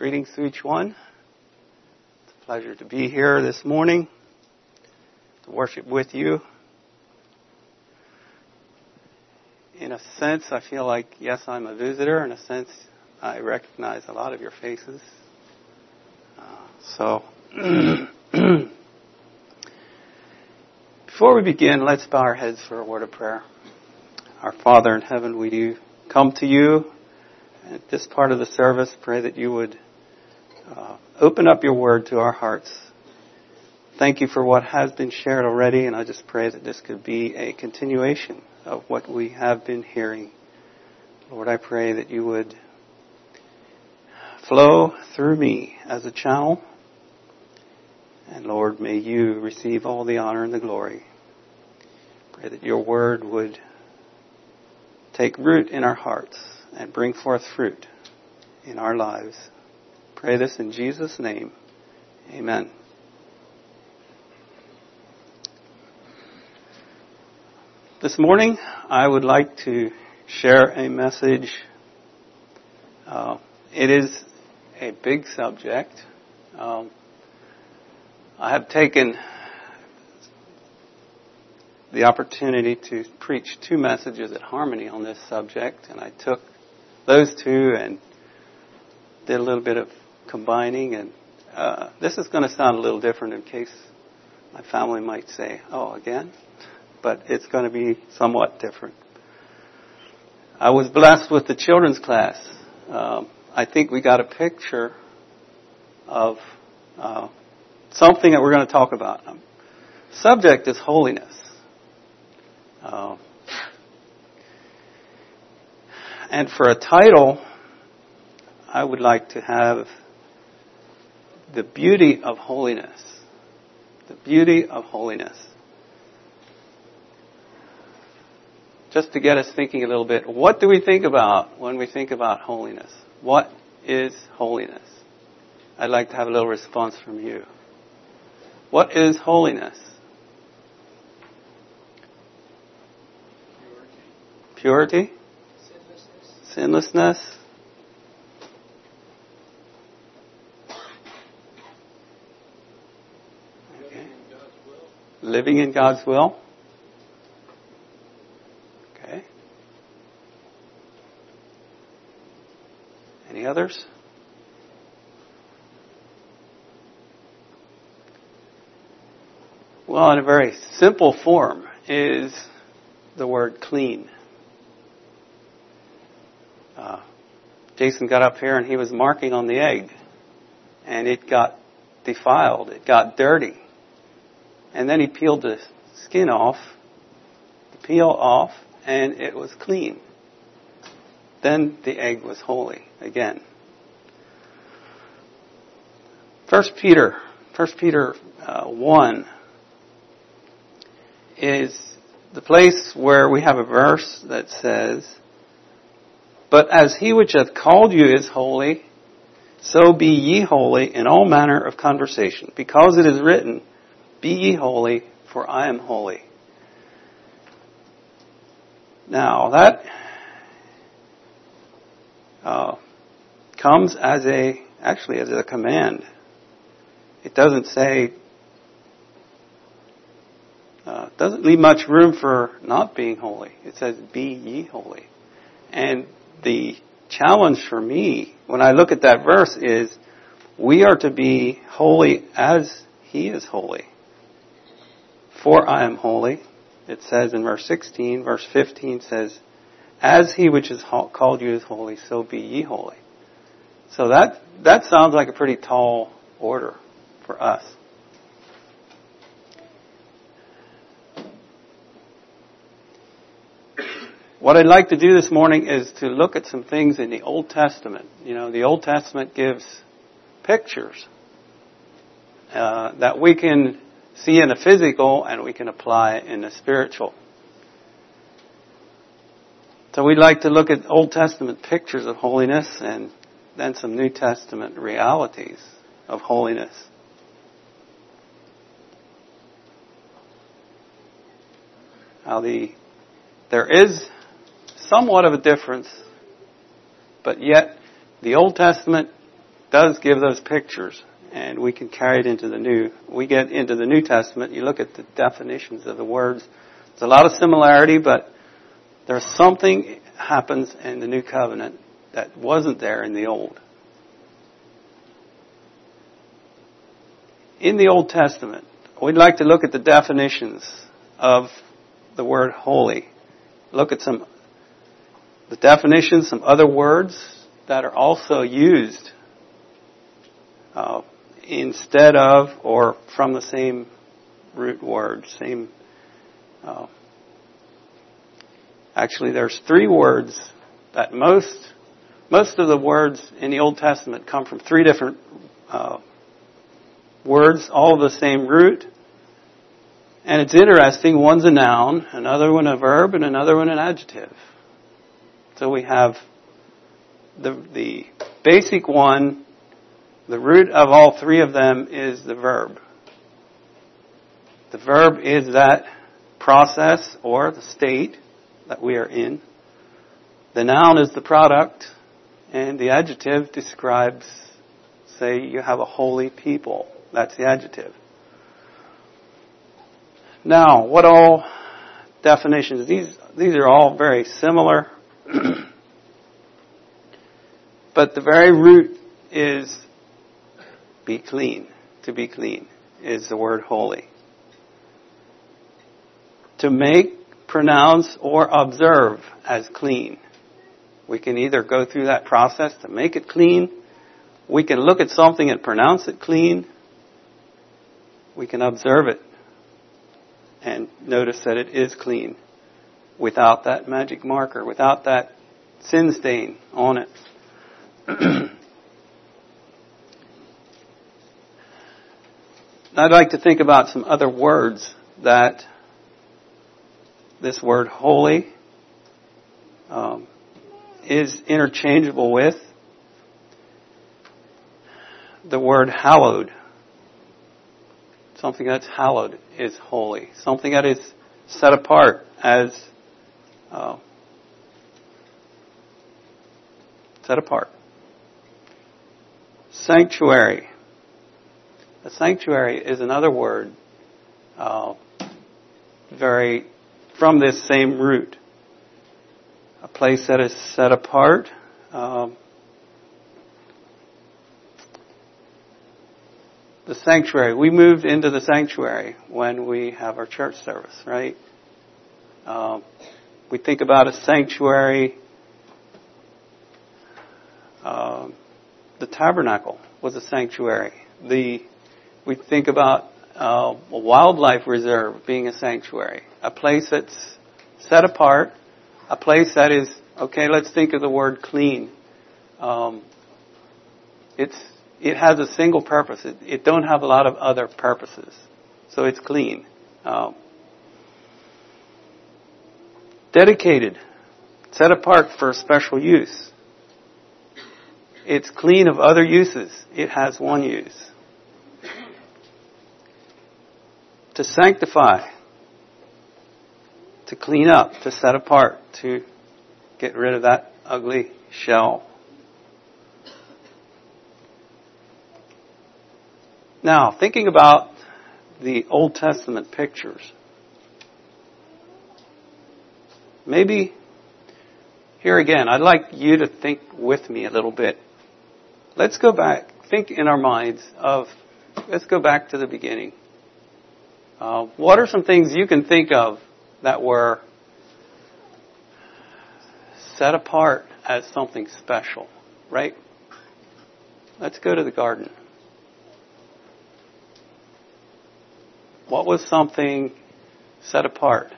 Greetings to each one. It's a pleasure to be here this morning to worship with you. In a sense, I feel like, yes, I'm a visitor. In a sense, I recognize a lot of your faces. Uh, so, before we begin, let's bow our heads for a word of prayer. Our Father in heaven, we do come to you at this part of the service. Pray that you would uh, open up your word to our hearts. Thank you for what has been shared already, and I just pray that this could be a continuation of what we have been hearing. Lord, I pray that you would flow through me as a channel. And Lord, may you receive all the honor and the glory. Pray that your word would take root in our hearts and bring forth fruit in our lives. Pray this in Jesus' name. Amen. This morning, I would like to share a message. Uh, it is a big subject. Um, I have taken the opportunity to preach two messages at Harmony on this subject, and I took those two and did a little bit of combining. And uh, this is going to sound a little different in case my family might say, "Oh, again," but it's going to be somewhat different. I was blessed with the children's class. Um, I think we got a picture of uh, something that we're going to talk about. Um, subject is holiness. Uh, and for a title, I would like to have the beauty of holiness. The beauty of holiness. Just to get us thinking a little bit, what do we think about when we think about holiness? What is holiness? I'd like to have a little response from you. What is holiness? Purity? Sinlessness. Sinlessness. Okay. Living in God's will. Okay. Any others? Well, in a very simple form is the word clean. Uh, Jason got up here and he was marking on the egg, and it got defiled. It got dirty, and then he peeled the skin off, the peel off, and it was clean. Then the egg was holy again. First Peter, First Peter uh, one is the place where we have a verse that says, but as he which hath called you is holy, so be ye holy in all manner of conversation, because it is written, Be ye holy, for I am holy. Now that uh, comes as a actually as a command. It doesn't say uh, doesn't leave much room for not being holy. It says, "Be ye holy," and the challenge for me when I look at that verse is we are to be holy as he is holy. For I am holy. It says in verse 16, verse 15 says, as he which is called you is holy, so be ye holy. So that, that sounds like a pretty tall order for us. What I'd like to do this morning is to look at some things in the Old Testament. You know, the Old Testament gives pictures uh, that we can see in the physical and we can apply in the spiritual. So we'd like to look at Old Testament pictures of holiness and then some New Testament realities of holiness. Now the there is somewhat of a difference, but yet the Old Testament does give those pictures, and we can carry it into the new. We get into the New Testament. You look at the definitions of the words. There's a lot of similarity, but there's something happens in the New Covenant that wasn't there in the Old. In the Old Testament, we'd like to look at the definitions of the word holy. Look at some the definitions, some other words that are also used uh, instead of or from the same root word, same. Uh, actually, there's three words that most most of the words in the Old Testament come from three different uh, words, all of the same root. And it's interesting, one's a noun, another one a verb, and another one an adjective. So we have the, the basic one, the root of all three of them is the verb. The verb is that process or the state that we are in. The noun is the product, and the adjective describes, say, you have a holy people. That's the adjective. Now, what all definitions? These, these are all very similar. but the very root is be clean. To be clean is the word holy. To make, pronounce, or observe as clean. We can either go through that process to make it clean. We can look at something and pronounce it clean. We can observe it and notice that it is clean without that magic marker, without that sin stain on it. I'd like to think about some other words that this word holy um, is interchangeable with. The word hallowed Something that's hallowed is holy. Something that is set apart as uh, set apart. Sanctuary. A sanctuary is another word, uh, very from this same root. A place that is set apart. Um, the sanctuary. We moved into the sanctuary when we have our church service, right? Um, we think about a sanctuary. Um, the tabernacle was a sanctuary. The we think about uh, a wildlife reserve being a sanctuary, a place that's set apart, a place that is okay. Let's think of the word clean. Um, it's it has a single purpose. It, it don't have a lot of other purposes. So it's clean. Um, dedicated, set apart for special use. It's clean of other uses. It has one use. To sanctify, to clean up, to set apart, to get rid of that ugly shell. Now, thinking about the Old Testament pictures, maybe here again, I'd like you to think with me a little bit. Let's go back, think in our minds of, let's go back to the beginning. Uh, what are some things you can think of that were set apart as something special, right? Let's go to the garden. What was something set apart?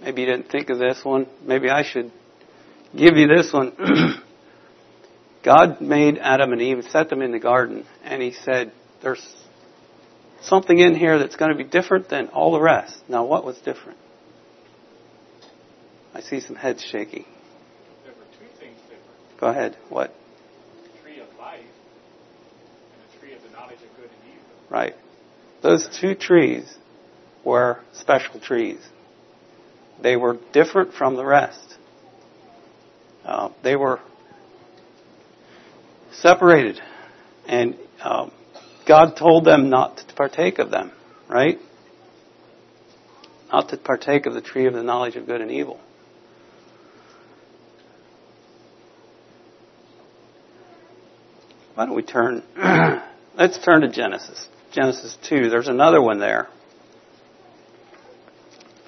Maybe you didn't think of this one. Maybe I should give you this one. God made Adam and Eve, set them in the garden, and He said, There's something in here that's going to be different than all the rest. Now, what was different? I see some heads shaking. There were two things different. Go ahead. What? The tree of life and the tree of the knowledge of good and evil. Right. Those two trees were special trees. They were different from the rest. uh, they were separated, and um, God told them not to partake of them, right? Not to partake of the tree of the knowledge of good and evil. Why don't we turn? let's turn to Genesis. Genesis 2. There's another one there.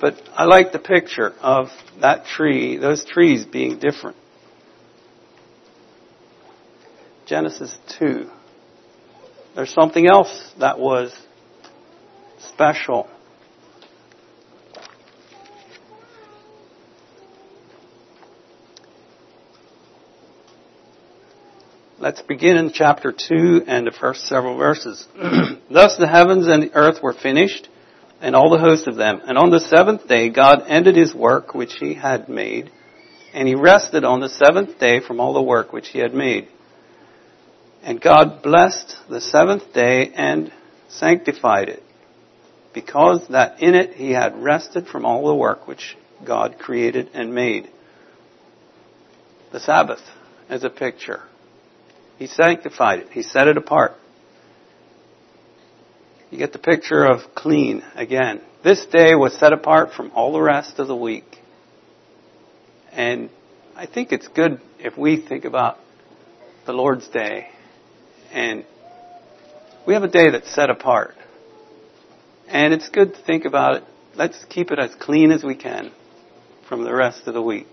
But I like the picture of that tree, those trees being different. Genesis 2. There's something else that was special. Let's begin in chapter 2 and the first several verses. Thus the heavens and the earth were finished, and all the host of them. And on the seventh day God ended his work which he had made, and he rested on the seventh day from all the work which he had made. And God blessed the seventh day and sanctified it, because that in it he had rested from all the work which God created and made. The Sabbath as a picture. He sanctified it. He set it apart. You get the picture of clean again. This day was set apart from all the rest of the week. And I think it's good if we think about the Lord's Day and we have a day that's set apart. And it's good to think about it. Let's keep it as clean as we can from the rest of the week.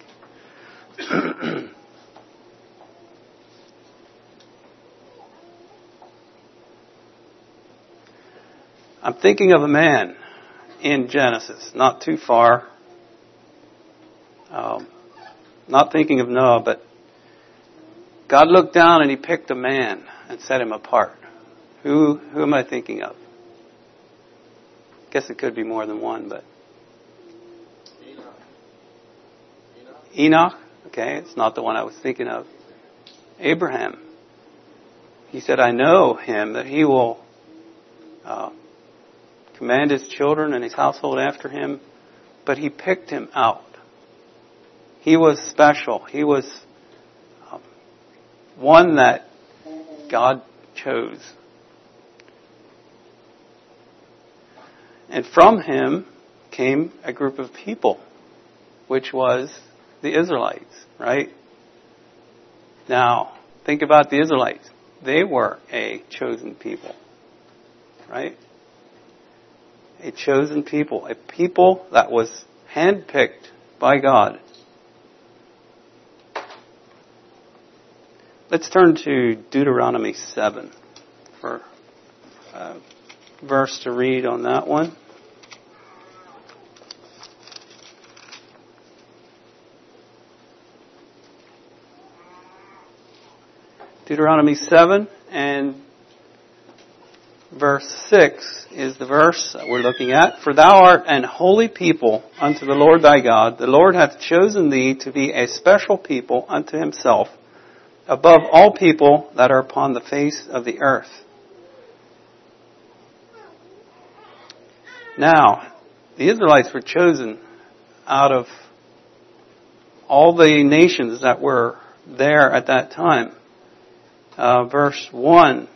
I'm thinking of a man in Genesis, not too far. Um, not thinking of Noah, but God looked down and he picked a man and set him apart. Who, who am I thinking of? I Guess it could be more than one, but. Enoch. Enoch? Enoch? Okay, it's not the one I was thinking of. Abraham. He said, I know him that he will uh, command his children and his household after him, but he picked him out. He was special. He was um, one that God chose. And from him came a group of people, which was the Israelites, right? Now, think about the Israelites. They were a chosen people, right? a chosen people, a people that was handpicked by God. Let's turn to Deuteronomy 7 for a verse to read on that one. Deuteronomy 7 and verse 6 is the verse that we're looking at. For thou art an holy people unto the Lord thy God. The Lord hath chosen thee to be a special people unto himself above all people that are upon the face of the earth. Now, the Israelites were chosen out of all the nations that were there at that time. Uh, verse 1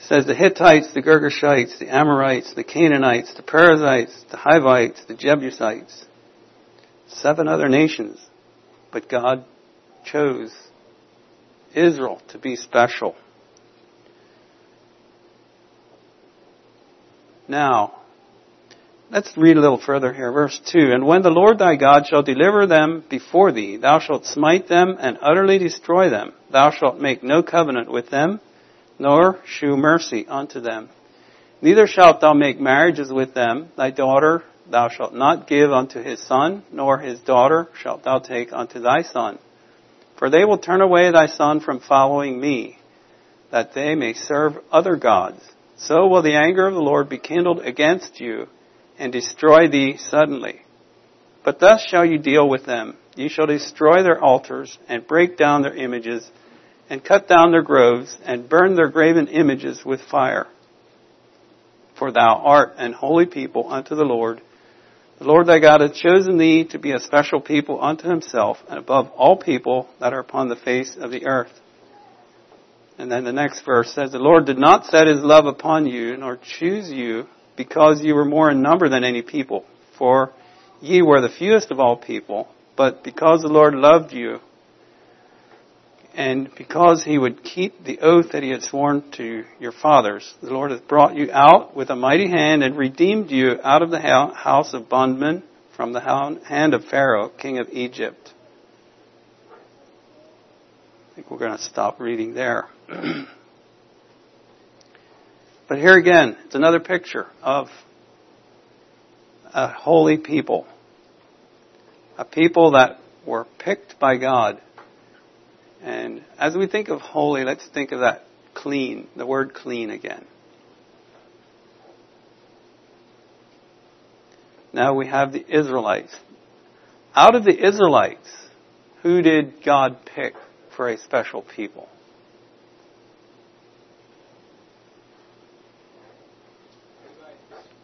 says the Hittites, the Girgashites, the Amorites, the Canaanites, the Perizzites, the Hivites, the Jebusites. Seven other nations. But God chose Israel to be special. Now, let's read a little further here. Verse 2. And when the Lord thy God shall deliver them before thee, thou shalt smite them and utterly destroy them. Thou shalt make no covenant with them nor shew mercy unto them. Neither shalt thou make marriages with them. Thy daughter thou shalt not give unto his son, nor his daughter shalt thou take unto thy son. For they will turn away thy son from following me, that they may serve other gods. So will the anger of the Lord be kindled against you, and destroy thee suddenly. But thus shall you deal with them. Ye shall destroy their altars, and break down their images, and cut down their groves, and burn their graven images with fire. For thou art an holy people unto the Lord, The Lord thy God hath chosen thee to be a special people unto himself, and above all people that are upon the face of the earth. And then the next verse says, The Lord did not set his love upon you, nor choose you, because you were more in number than any people. For ye were the fewest of all people, but because the Lord loved you, and because he would keep the oath that he had sworn to your fathers, the Lord hath brought you out with a mighty hand and redeemed you out of the house of bondmen from the hand of Pharaoh, king of Egypt. I think we're going to stop reading there. but here again, it's another picture of a holy people. A people that were picked by God and as we think of holy, let's think of that clean, the word clean again. Now we have the Israelites. Out of the Israelites, who did God pick for a special people?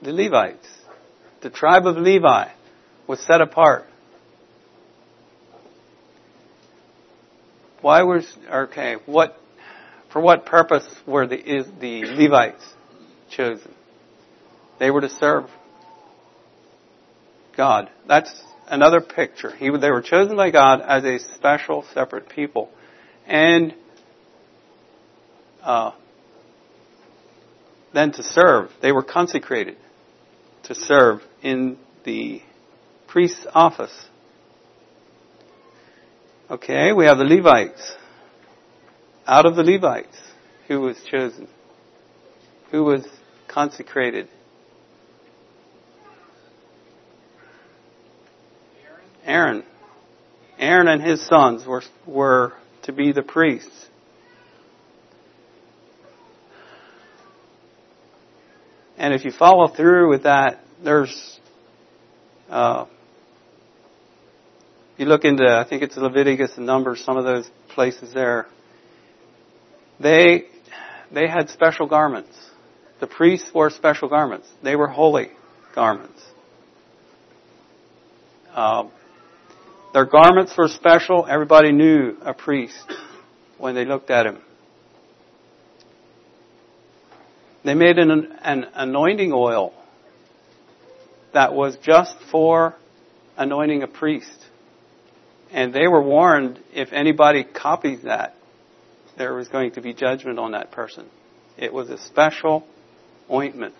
The Levites. The tribe of Levi was set apart. Why was okay? What for what purpose were the is the Levites chosen? They were to serve God. That's another picture. He, they were chosen by God as a special, separate people, and uh, then to serve. They were consecrated to serve in the priest's office. Okay, we have the Levites. Out of the Levites, who was chosen? Who was consecrated? Aaron. Aaron and his sons were, were to be the priests. And if you follow through with that, there's uh, you look into, I think it's Leviticus and Numbers, some of those places there. They, they had special garments. The priests wore special garments. They were holy garments. Um, their garments were special. Everybody knew a priest when they looked at him. They made an, an anointing oil that was just for anointing a priest. And they were warned if anybody copied that, there was going to be judgment on that person. It was a special ointment.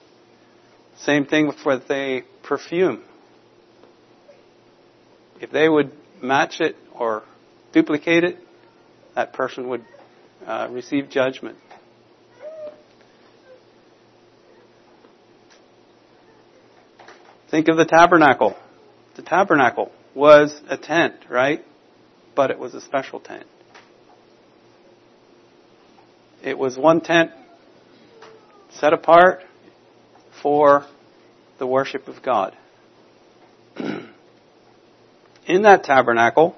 Same thing with a perfume. If they would match it or duplicate it, that person would uh, receive judgment. Think of the tabernacle. The tabernacle was a tent, right? But it was a special tent. It was one tent set apart for the worship of God. In that tabernacle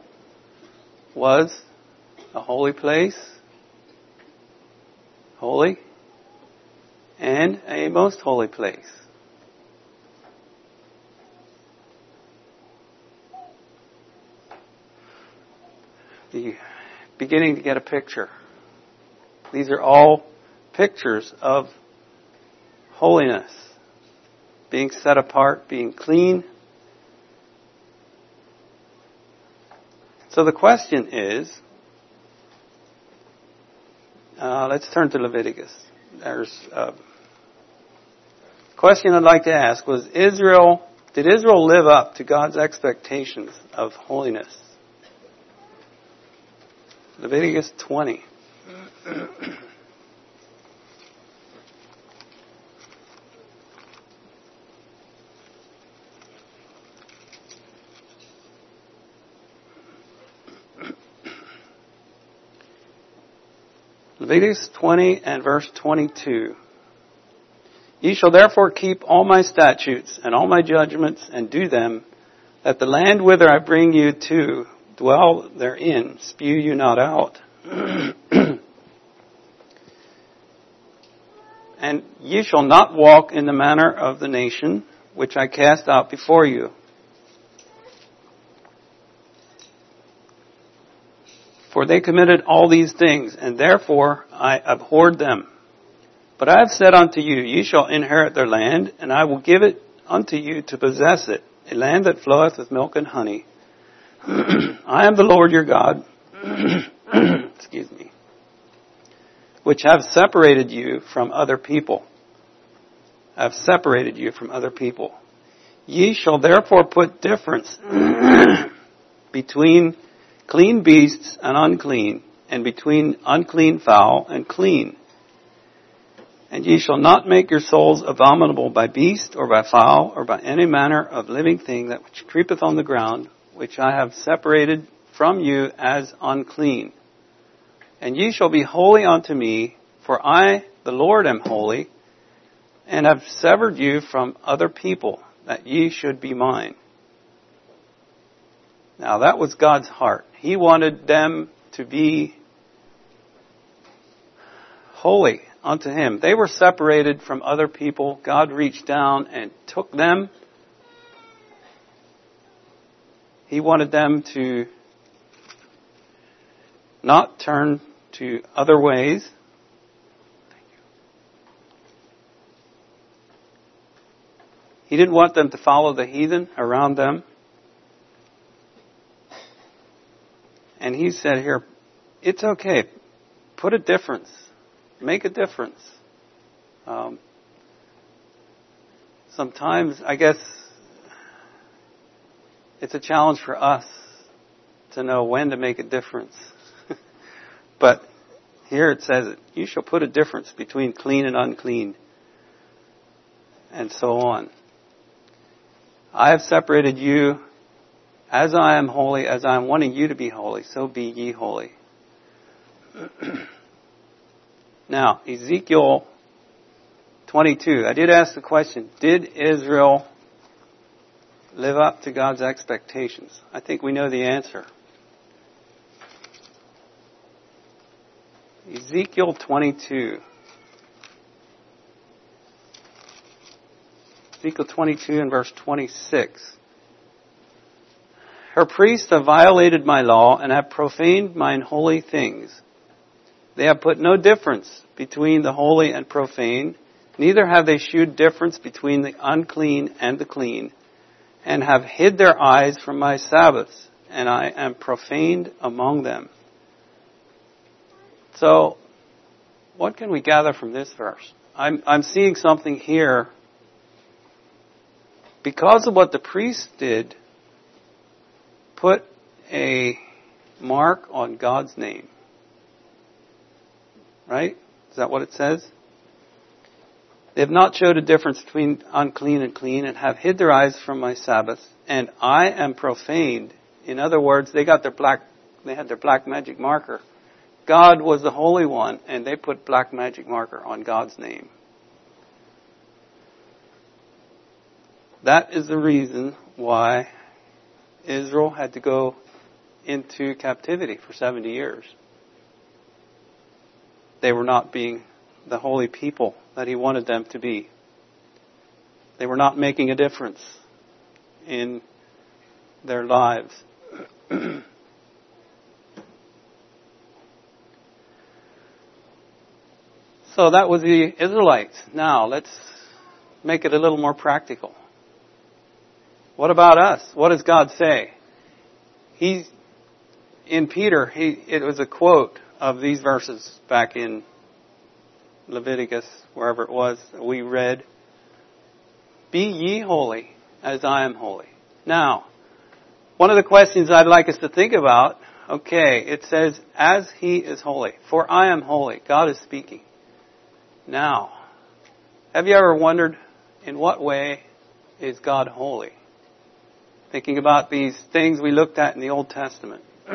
was a holy place, holy, and a most holy place. The beginning to get a picture. These are all pictures of holiness, being set apart, being clean. So the question is, uh, let's turn to Leviticus. There's a question I'd like to ask was Israel, did Israel live up to God's expectations of holiness? Leviticus 20. Leviticus 20 and verse 22. Ye shall therefore keep all my statutes and all my judgments and do them, that the land whither I bring you to dwell therein, spew you not out. and ye shall not walk in the manner of the nation which I cast out before you. For they committed all these things, and therefore I abhorred them. But I have said unto you, Ye shall inherit their land, and I will give it unto you to possess it, a land that floweth with milk and honey. I am the Lord your God, excuse me, which have separated you from other people. I have separated you from other people. Ye shall therefore put difference between clean beasts and unclean, and between unclean fowl and clean. And ye shall not make your souls abominable by beast, or by fowl, or by any manner of living thing that which creepeth on the ground, which I have separated from you as unclean. And ye shall be holy unto me, for I, the Lord, am holy, and have severed you from other people, that ye should be mine. Now that was God's heart. He wanted them to be holy unto Him. They were separated from other people. God reached down and took them. He wanted them to not turn to other ways. He didn't want them to follow the heathen around them. And he said here, it's okay. Put a difference. Make a difference. Um, sometimes, I guess, it's a challenge for us to know when to make a difference. but here it says, you shall put a difference between clean and unclean. And so on. I have separated you as I am holy, as I am wanting you to be holy, so be ye holy. now, Ezekiel 22. I did ask the question, did Israel live up to God's expectations? I think we know the answer. Ezekiel 22. Ezekiel 22 and verse 26. Her priests have violated my law and have profaned mine holy things. They have put no difference between the holy and profane, neither have they shewed difference between the unclean and the clean, and have hid their eyes from my Sabbaths, and I am profaned among them. So, what can we gather from this verse? I'm, I'm seeing something here. Because of what the priests did, put a mark on God's name. Right? Is that what it says? They have not showed a difference between unclean and clean and have hid their eyes from my Sabbaths, and I am profaned. In other words, they got their black, they had their black magic marker. God was the Holy One, and they put black magic marker on God's name. That is the reason why Israel had to go into captivity for 70 years. They were not being the holy people that he wanted them to be. They were not making a difference in their lives. so that was the Israelites. Now let's make it a little more practical. What about us? What does God say? He, in Peter, he, it was a quote of these verses back in Leviticus, wherever it was we read. Be ye holy as I am holy. Now, one of the questions I'd like us to think about, okay, it says, as he is holy, for I am holy. God is speaking. Now, have you ever wondered in what way is God holy? thinking about these things we looked at in the Old Testament.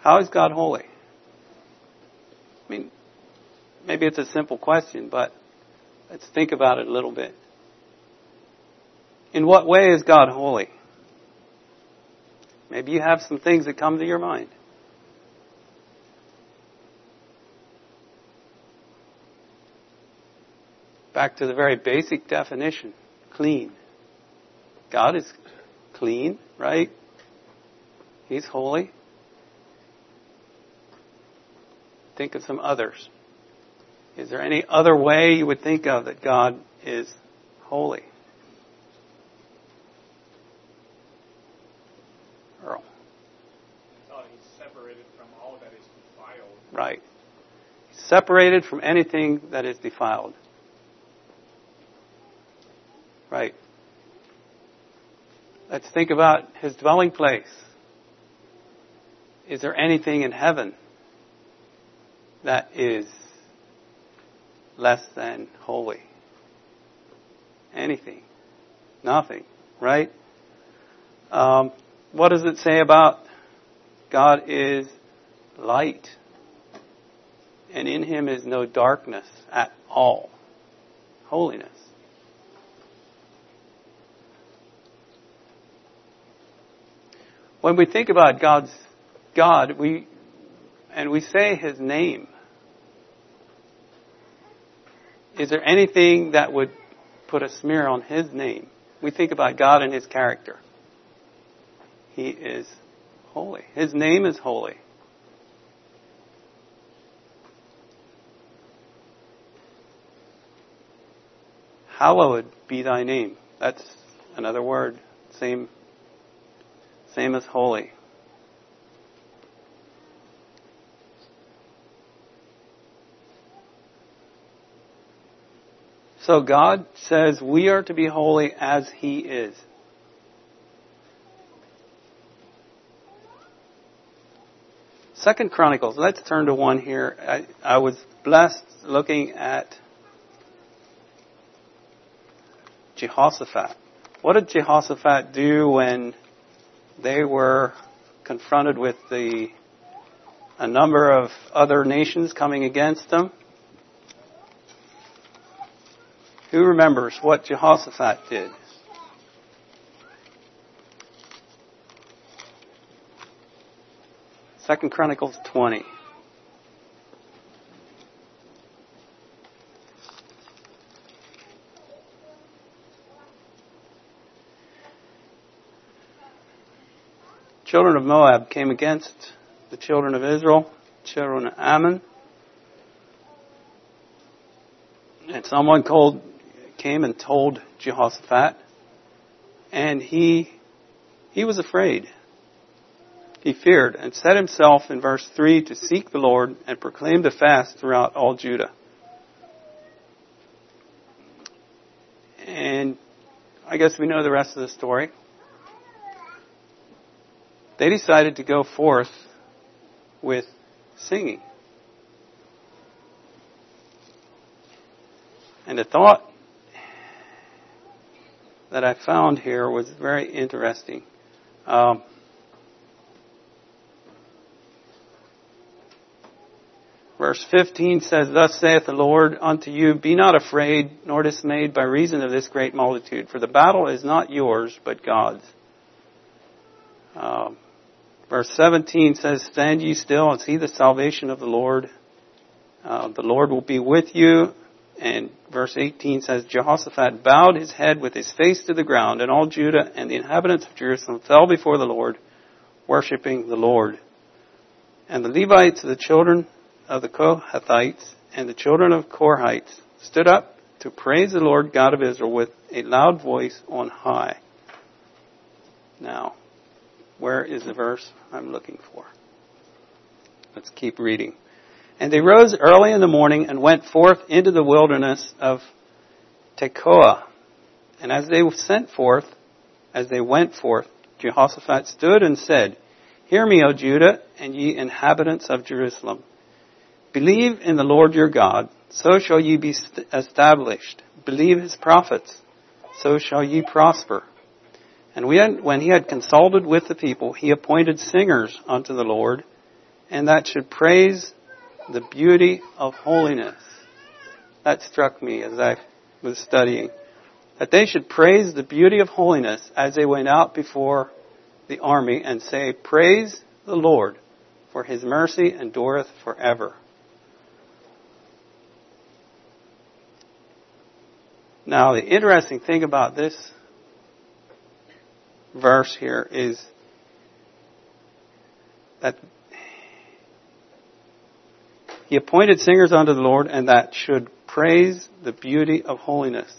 How is God holy? I mean, maybe it's a simple question, but let's think about it a little bit. In what way is God holy? Maybe you have some things that come to your mind. back to the very basic definition clean. God is clean, right? He's holy. Think of some others. Is there any other way you would think of that God is holy? Earl. Oh, he's separated from all that is defiled. Right. Separated from anything that is defiled. Right. Let's think about his dwelling place. Is there anything in heaven that is less than holy? Anything. Nothing. Right? Um, what does it say about God is light? And in him is no darkness at all. Holiness. When we think about God's God, we and we say his name, is there anything that would put a smear on his name? We think about God and his character. He is holy. His name is holy. Hallowed be thy name. That's another word. Same same as holy. So God says we are to be holy as He is. Second Chronicles. Let's turn to one here. I, I was blessed looking at Jehoshaphat. What did Jehoshaphat do when they were confronted with the a number of other nations coming against them. Who remembers what Jehoshaphat did? Second Chronicles 20. children of Moab came against the children of Israel, children of Ammon. And someone called, came and told Jehoshaphat, and he, he was afraid. He feared and set himself in verse 3 to seek the Lord and proclaim the fast throughout all Judah. And I guess we know the rest of the story they decided to go forth with singing. And the thought that I found here was very interesting. Um, verse 15 says, Thus saith the Lord unto you, Be not afraid nor dismayed by reason of this great multitude, for the battle is not yours, but God's. Um, Verse 17 says, Stand ye still and see the salvation of the Lord. Uh, the Lord will be with you. And verse 18 says, Jehoshaphat bowed his head with his face to the ground, and all Judah and the inhabitants of Jerusalem fell before the Lord, worshiping the Lord. And the Levites, the children of the Kohathites, and the children of Korhites stood up to praise the Lord God of Israel with a loud voice on high. Now, where is the verse I'm looking for? Let's keep reading. And they rose early in the morning and went forth into the wilderness of Tekoa. And as they sent forth, as they went forth, Jehoshaphat stood and said, Hear me, O Judah, and ye inhabitants of Jerusalem. Believe in the Lord your God, so shall ye be established. Believe his prophets, so shall ye prosper. And when he had consulted with the people, he appointed singers unto the Lord, and that should praise the beauty of holiness. That struck me as I was studying. That they should praise the beauty of holiness as they went out before the army and say, Praise the Lord, for his mercy endureth forever. Now, the interesting thing about this verse here is, that he appointed singers unto the Lord and that should praise the beauty of holiness.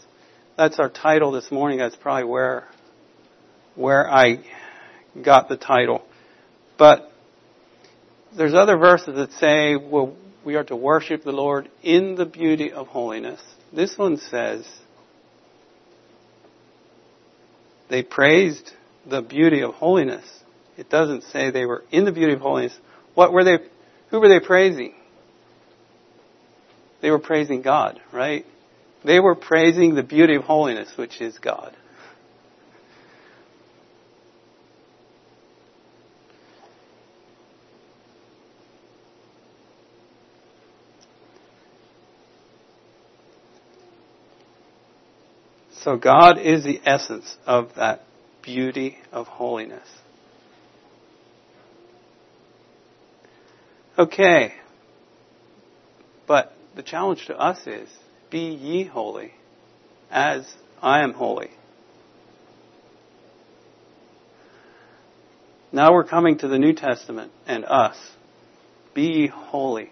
That's our title this morning. That's probably where, where I got the title. But there's other verses that say, well, we are to worship the Lord in the beauty of holiness. This one says, they praised the beauty of holiness. It doesn't say they were in the beauty of holiness. What were they, who were they praising? They were praising God, right? They were praising the beauty of holiness, which is God. So God is the essence of that beauty of holiness. Okay. But the challenge to us is be ye holy as I am holy. Now we're coming to the New Testament and us. Be ye holy.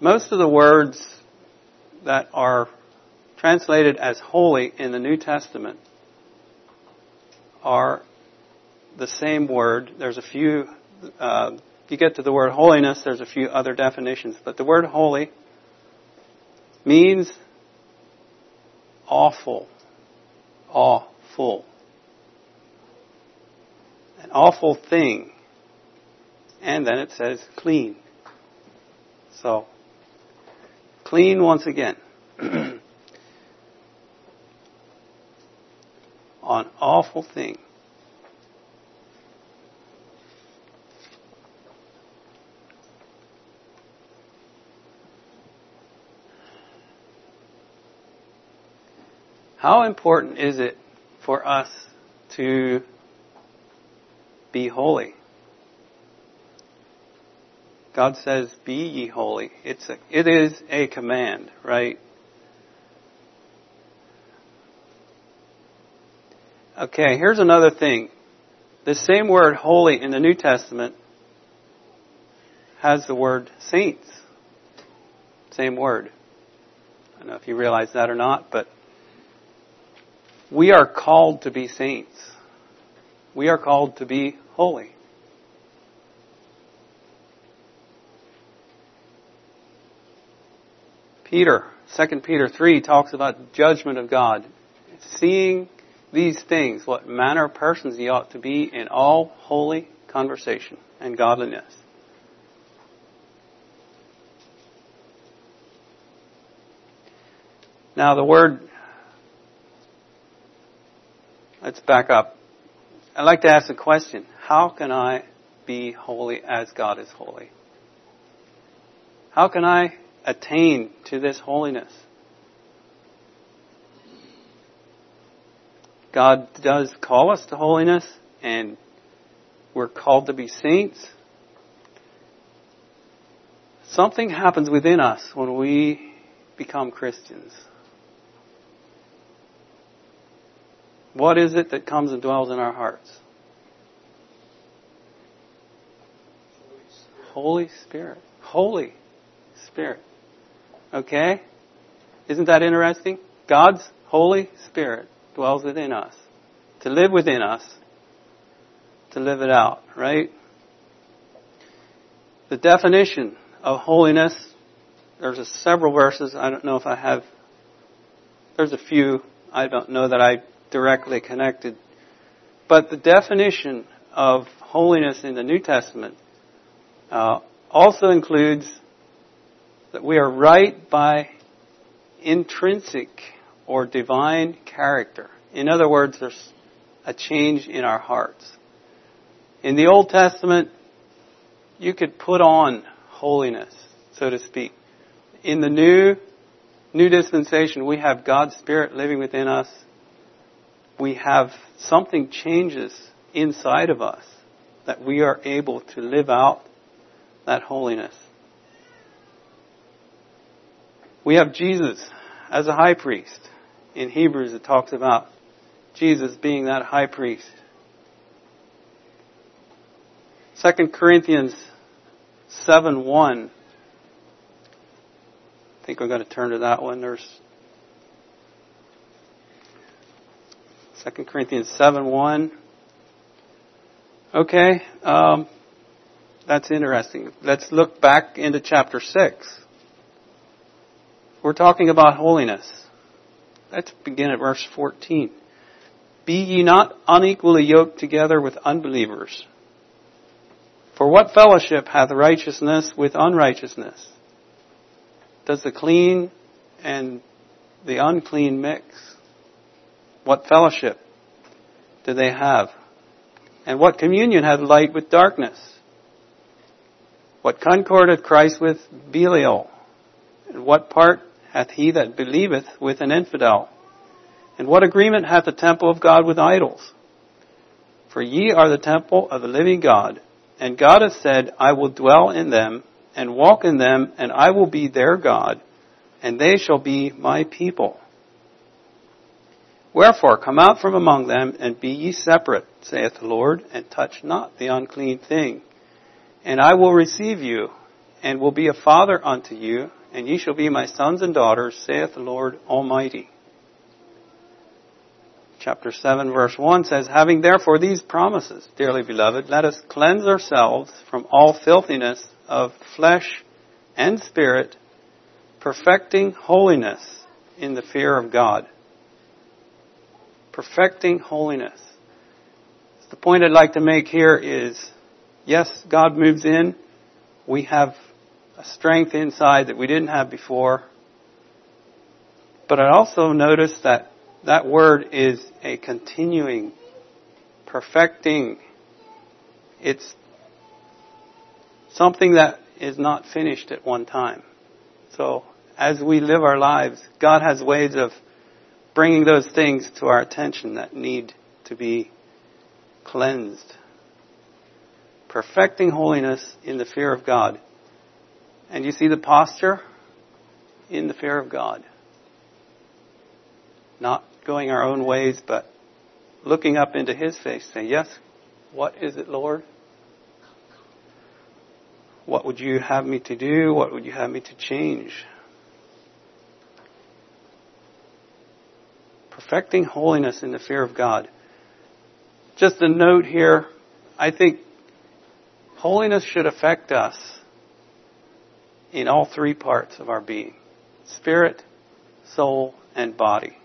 Most of the words that are translated as holy in the New Testament are the same word. There's a few, uh, you get to the word holiness, there's a few other definitions, but the word holy means awful, awful, an awful thing. And then it says clean. So, clean once again. An awful thing. How important is it for us to be holy? God says, "Be ye holy." It's a, it is a command, right? Okay, here's another thing. The same word holy in the New Testament has the word saints. Same word. I don't know if you realize that or not, but we are called to be saints. We are called to be holy. Peter, 2 Peter 3 talks about judgment of God. Seeing these things, what manner of persons ye ought to be in all holy conversation and godliness. Now the word, let's back up. I'd like to ask a question. How can I be holy as God is holy? How can I attain to this holiness? God does call us to holiness and we're called to be saints. Something happens within us when we become Christians. What is it that comes and dwells in our hearts? Holy Spirit. Holy Spirit. Okay? Isn't that interesting? God's Holy Spirit dwells within us. To live within us. To live it out, right? The definition of holiness, there's several verses. I don't know if I have, there's a few. I don't know that I directly connected. But the definition of holiness in the New Testament uh, also includes that we are right by intrinsic or divine character. In other words, there's a change in our hearts. In the Old Testament, you could put on holiness, so to speak. In the new, new dispensation, we have God's Spirit living within us. We have something changes inside of us that we are able to live out that holiness. We have Jesus as a high priest in Hebrews it talks about Jesus being that high priest. 2 Corinthians 7 1. I think we're going to turn to that one. There's 2 Corinthians 7 1. Okay, um, that's interesting. Let's look back into chapter 6. We're talking about holiness. Let's begin at verse 14. Be ye not unequally yoked together with unbelievers. For what fellowship hath righteousness with unrighteousness? Does the clean and the unclean mix? What fellowship do they have? And what communion hath light with darkness? What concord hath Christ with Belial? And what part hath he that believeth with an infidel? And what agreement hath the temple of God with idols? For ye are the temple of the living God, and God hath said, I will dwell in them, and walk in them, and I will be their God, and they shall be my people. Wherefore come out from among them, and be ye separate, saith the Lord, and touch not the unclean thing. And I will receive you, and will be a father unto you, and ye shall be my sons and daughters, saith the Lord Almighty chapter 7 verse 1 says, Having therefore these promises, dearly beloved, let us cleanse ourselves from all filthiness of flesh and spirit, perfecting holiness in the fear of God. Perfecting holiness. The point I'd like to make here is, yes, God moves in. We have a strength inside that we didn't have before. But I also notice that that word is a continuing, perfecting. It's something that is not finished at one time. So as we live our lives, God has ways of bringing those things to our attention that need to be cleansed. Perfecting holiness in the fear of God. And you see the posture in the fear of God. Not going our own ways, but looking up into His face, saying, Yes, what is it, Lord? What would you have me to do? What would you have me to change? Perfecting holiness in the fear of God. Just a note here, I think holiness should affect us in all three parts of our being spirit, soul, and body.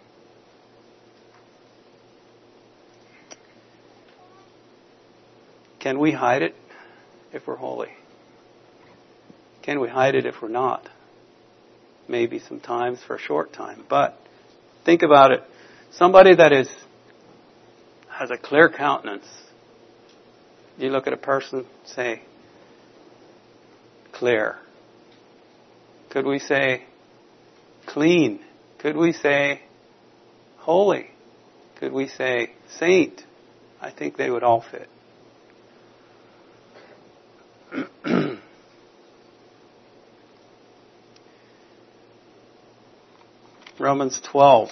Can we hide it if we're holy? Can we hide it if we're not? Maybe sometimes for a short time. But think about it. Somebody that is has a clear countenance. You look at a person, say, clear. Could we say clean? Could we say holy? Could we say saint? I think they would all fit. Romans 12.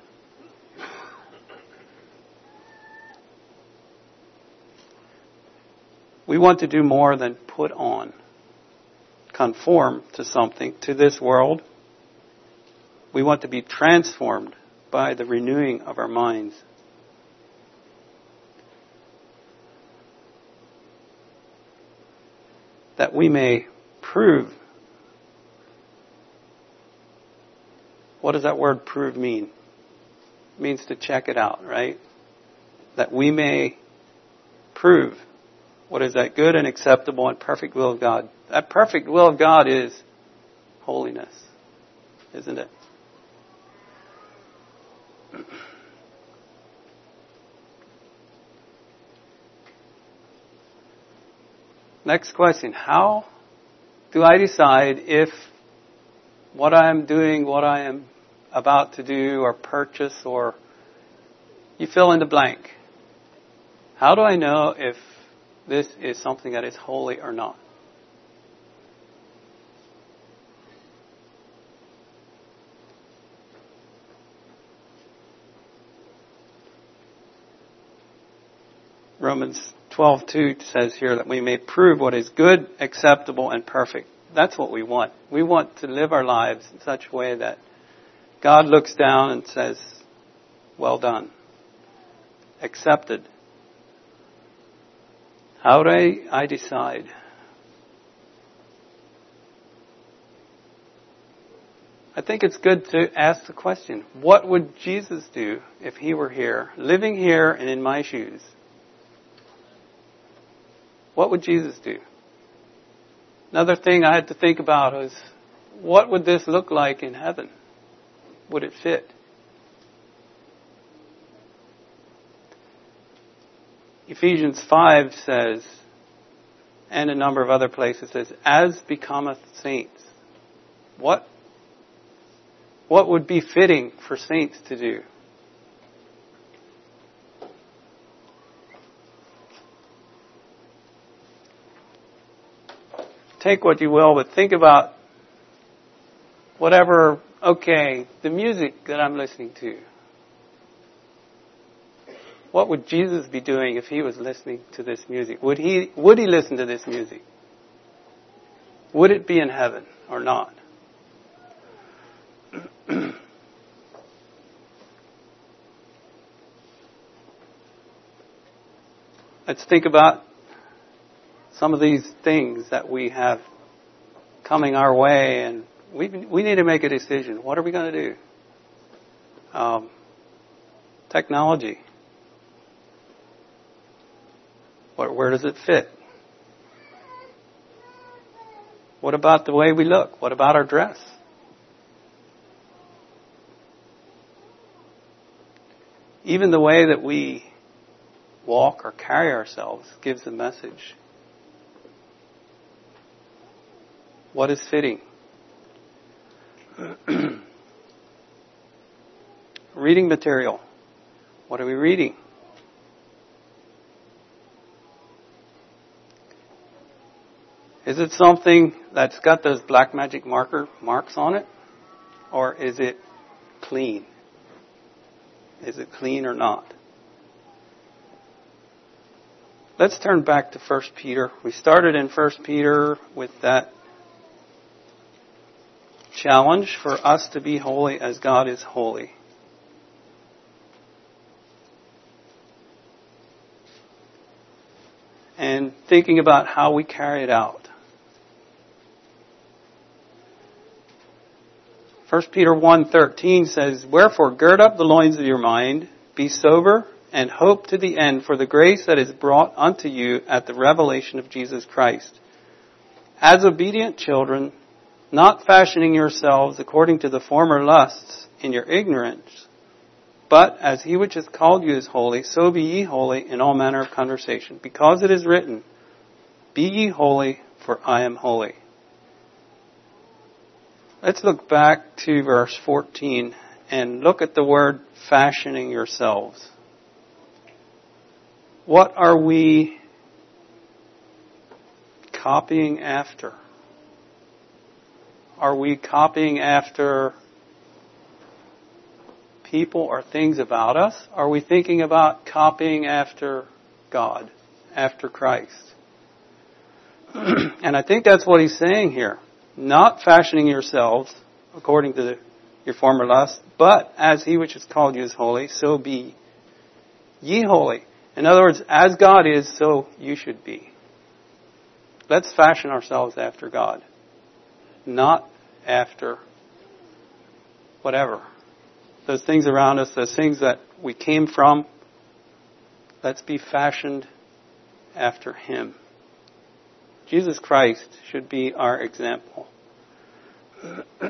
We want to do more than put on, conform to something, to this world. We want to be transformed by the renewing of our minds. That we may prove What does that word prove mean? It means to check it out, right? That we may prove what is that good and acceptable and perfect will of God. That perfect will of God is holiness, isn't it? Next question. How do I decide if what I'm doing, what I am about to do or purchase or you fill in the blank. How do I know if this is something that is holy or not? Romans 12:2 says here that we may prove what is good, acceptable, and perfect. That's what we want. We want to live our lives in such a way that God looks down and says, "Well done. Accepted." How do I, I decide? I think it's good to ask the question, what would Jesus do if he were here, living here and in my shoes? What would Jesus do? Another thing I had to think about was what would this look like in heaven? Would it fit? Ephesians 5 says, and a number of other places says, as becometh saints. What, what would be fitting for saints to do? take what you will, but think about whatever, okay, the music that I'm listening to. What would Jesus be doing if he was listening to this music? Would he, would he listen to this music? Would it be in heaven or not? Let's think about some of these things that we have coming our way, and we we need to make a decision. What are we going to do? Um, technology. What, where does it fit? What about the way we look? What about our dress? Even the way that we walk or carry ourselves gives a message. What is fitting? reading material. What are we reading? Is it something that's got those black magic marker marks on it? Or is it clean? Is it clean or not? Let's turn back to 1 Peter. We started in 1 Peter with that challenge for us to be holy as God is holy. And thinking about how we carry it out. 1 Peter 1:13 says, "Wherefore gird up the loins of your mind, be sober, and hope to the end for the grace that is brought unto you at the revelation of Jesus Christ. As obedient children, not fashioning yourselves according to the former lusts in your ignorance, but as he which has called you is holy, so be ye holy in all manner of conversation, because it is written, Be ye holy, for I am holy. Let's look back to verse 14 and look at the word fashioning yourselves. What are we copying after? Are we copying after people or things about us? Are we thinking about copying after God, after Christ? and I think that's what he's saying here. Not fashioning yourselves according to the, your former lust, but as he which has called you is holy, so be ye holy. In other words, as God is, so you should be. Let's fashion ourselves after God, not after whatever. Those things around us, those things that we came from, let's be fashioned after Him. Jesus Christ should be our example.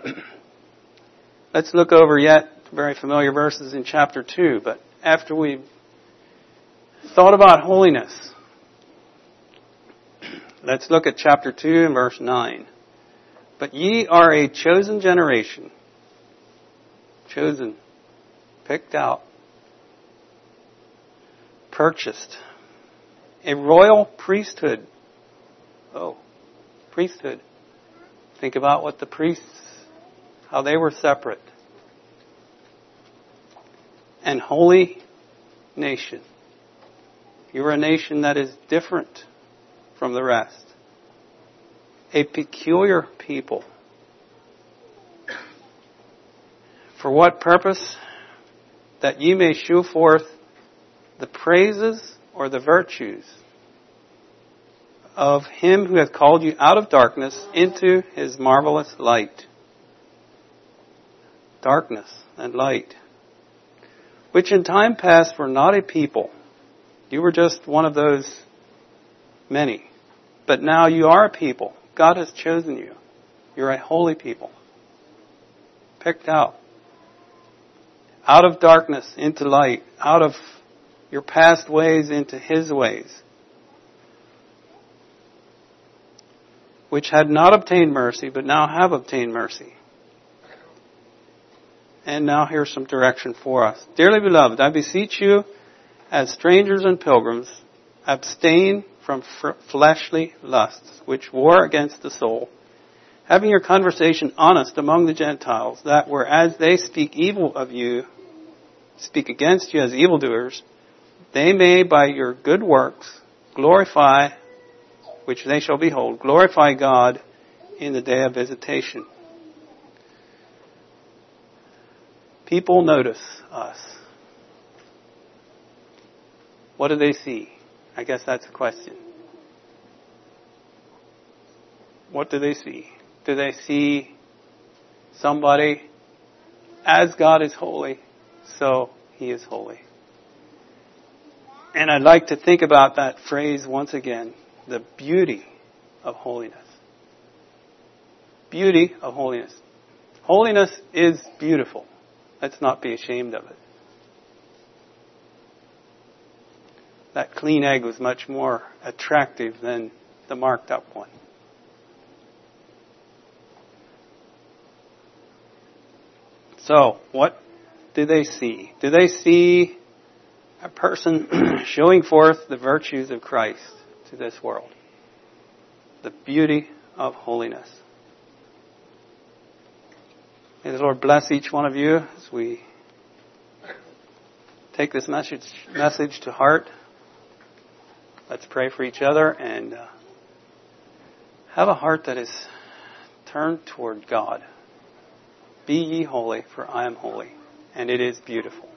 let's look over yet very familiar verses in chapter 2, but after we've thought about holiness, let's look at chapter 2 and verse 9. But ye are a chosen generation. Chosen. Picked out. Purchased. A royal priesthood. Oh, priesthood. Think about what the priests, how they were separate. And holy nation. You are a nation that is different from the rest. A peculiar people. For what purpose? That ye may shew forth the praises or the virtues of him who hath called you out of darkness into his marvelous light. Darkness and light. Which in time past were not a people. You were just one of those many. But now you are a people. God has chosen you. You're a holy people. Picked out. Out of darkness into light. Out of your past ways into His ways. Which had not obtained mercy, but now have obtained mercy. And now here's some direction for us. Dearly beloved, I beseech you, as strangers and pilgrims, abstain from fleshly lusts, which war against the soul, having your conversation honest among the Gentiles, that whereas they speak evil of you, speak against you as evildoers, they may by your good works glorify, which they shall behold, glorify God in the day of visitation. People notice us. What do they see? I guess that's a question. What do they see? Do they see somebody as God is holy, so he is holy? And I'd like to think about that phrase once again the beauty of holiness. Beauty of holiness. Holiness is beautiful. Let's not be ashamed of it. That clean egg was much more attractive than the marked up one. So, what do they see? Do they see a person showing forth the virtues of Christ to this world? The beauty of holiness. May the Lord bless each one of you as we take this message, message to heart. Let's pray for each other and uh, have a heart that is turned toward God. Be ye holy, for I am holy. And it is beautiful.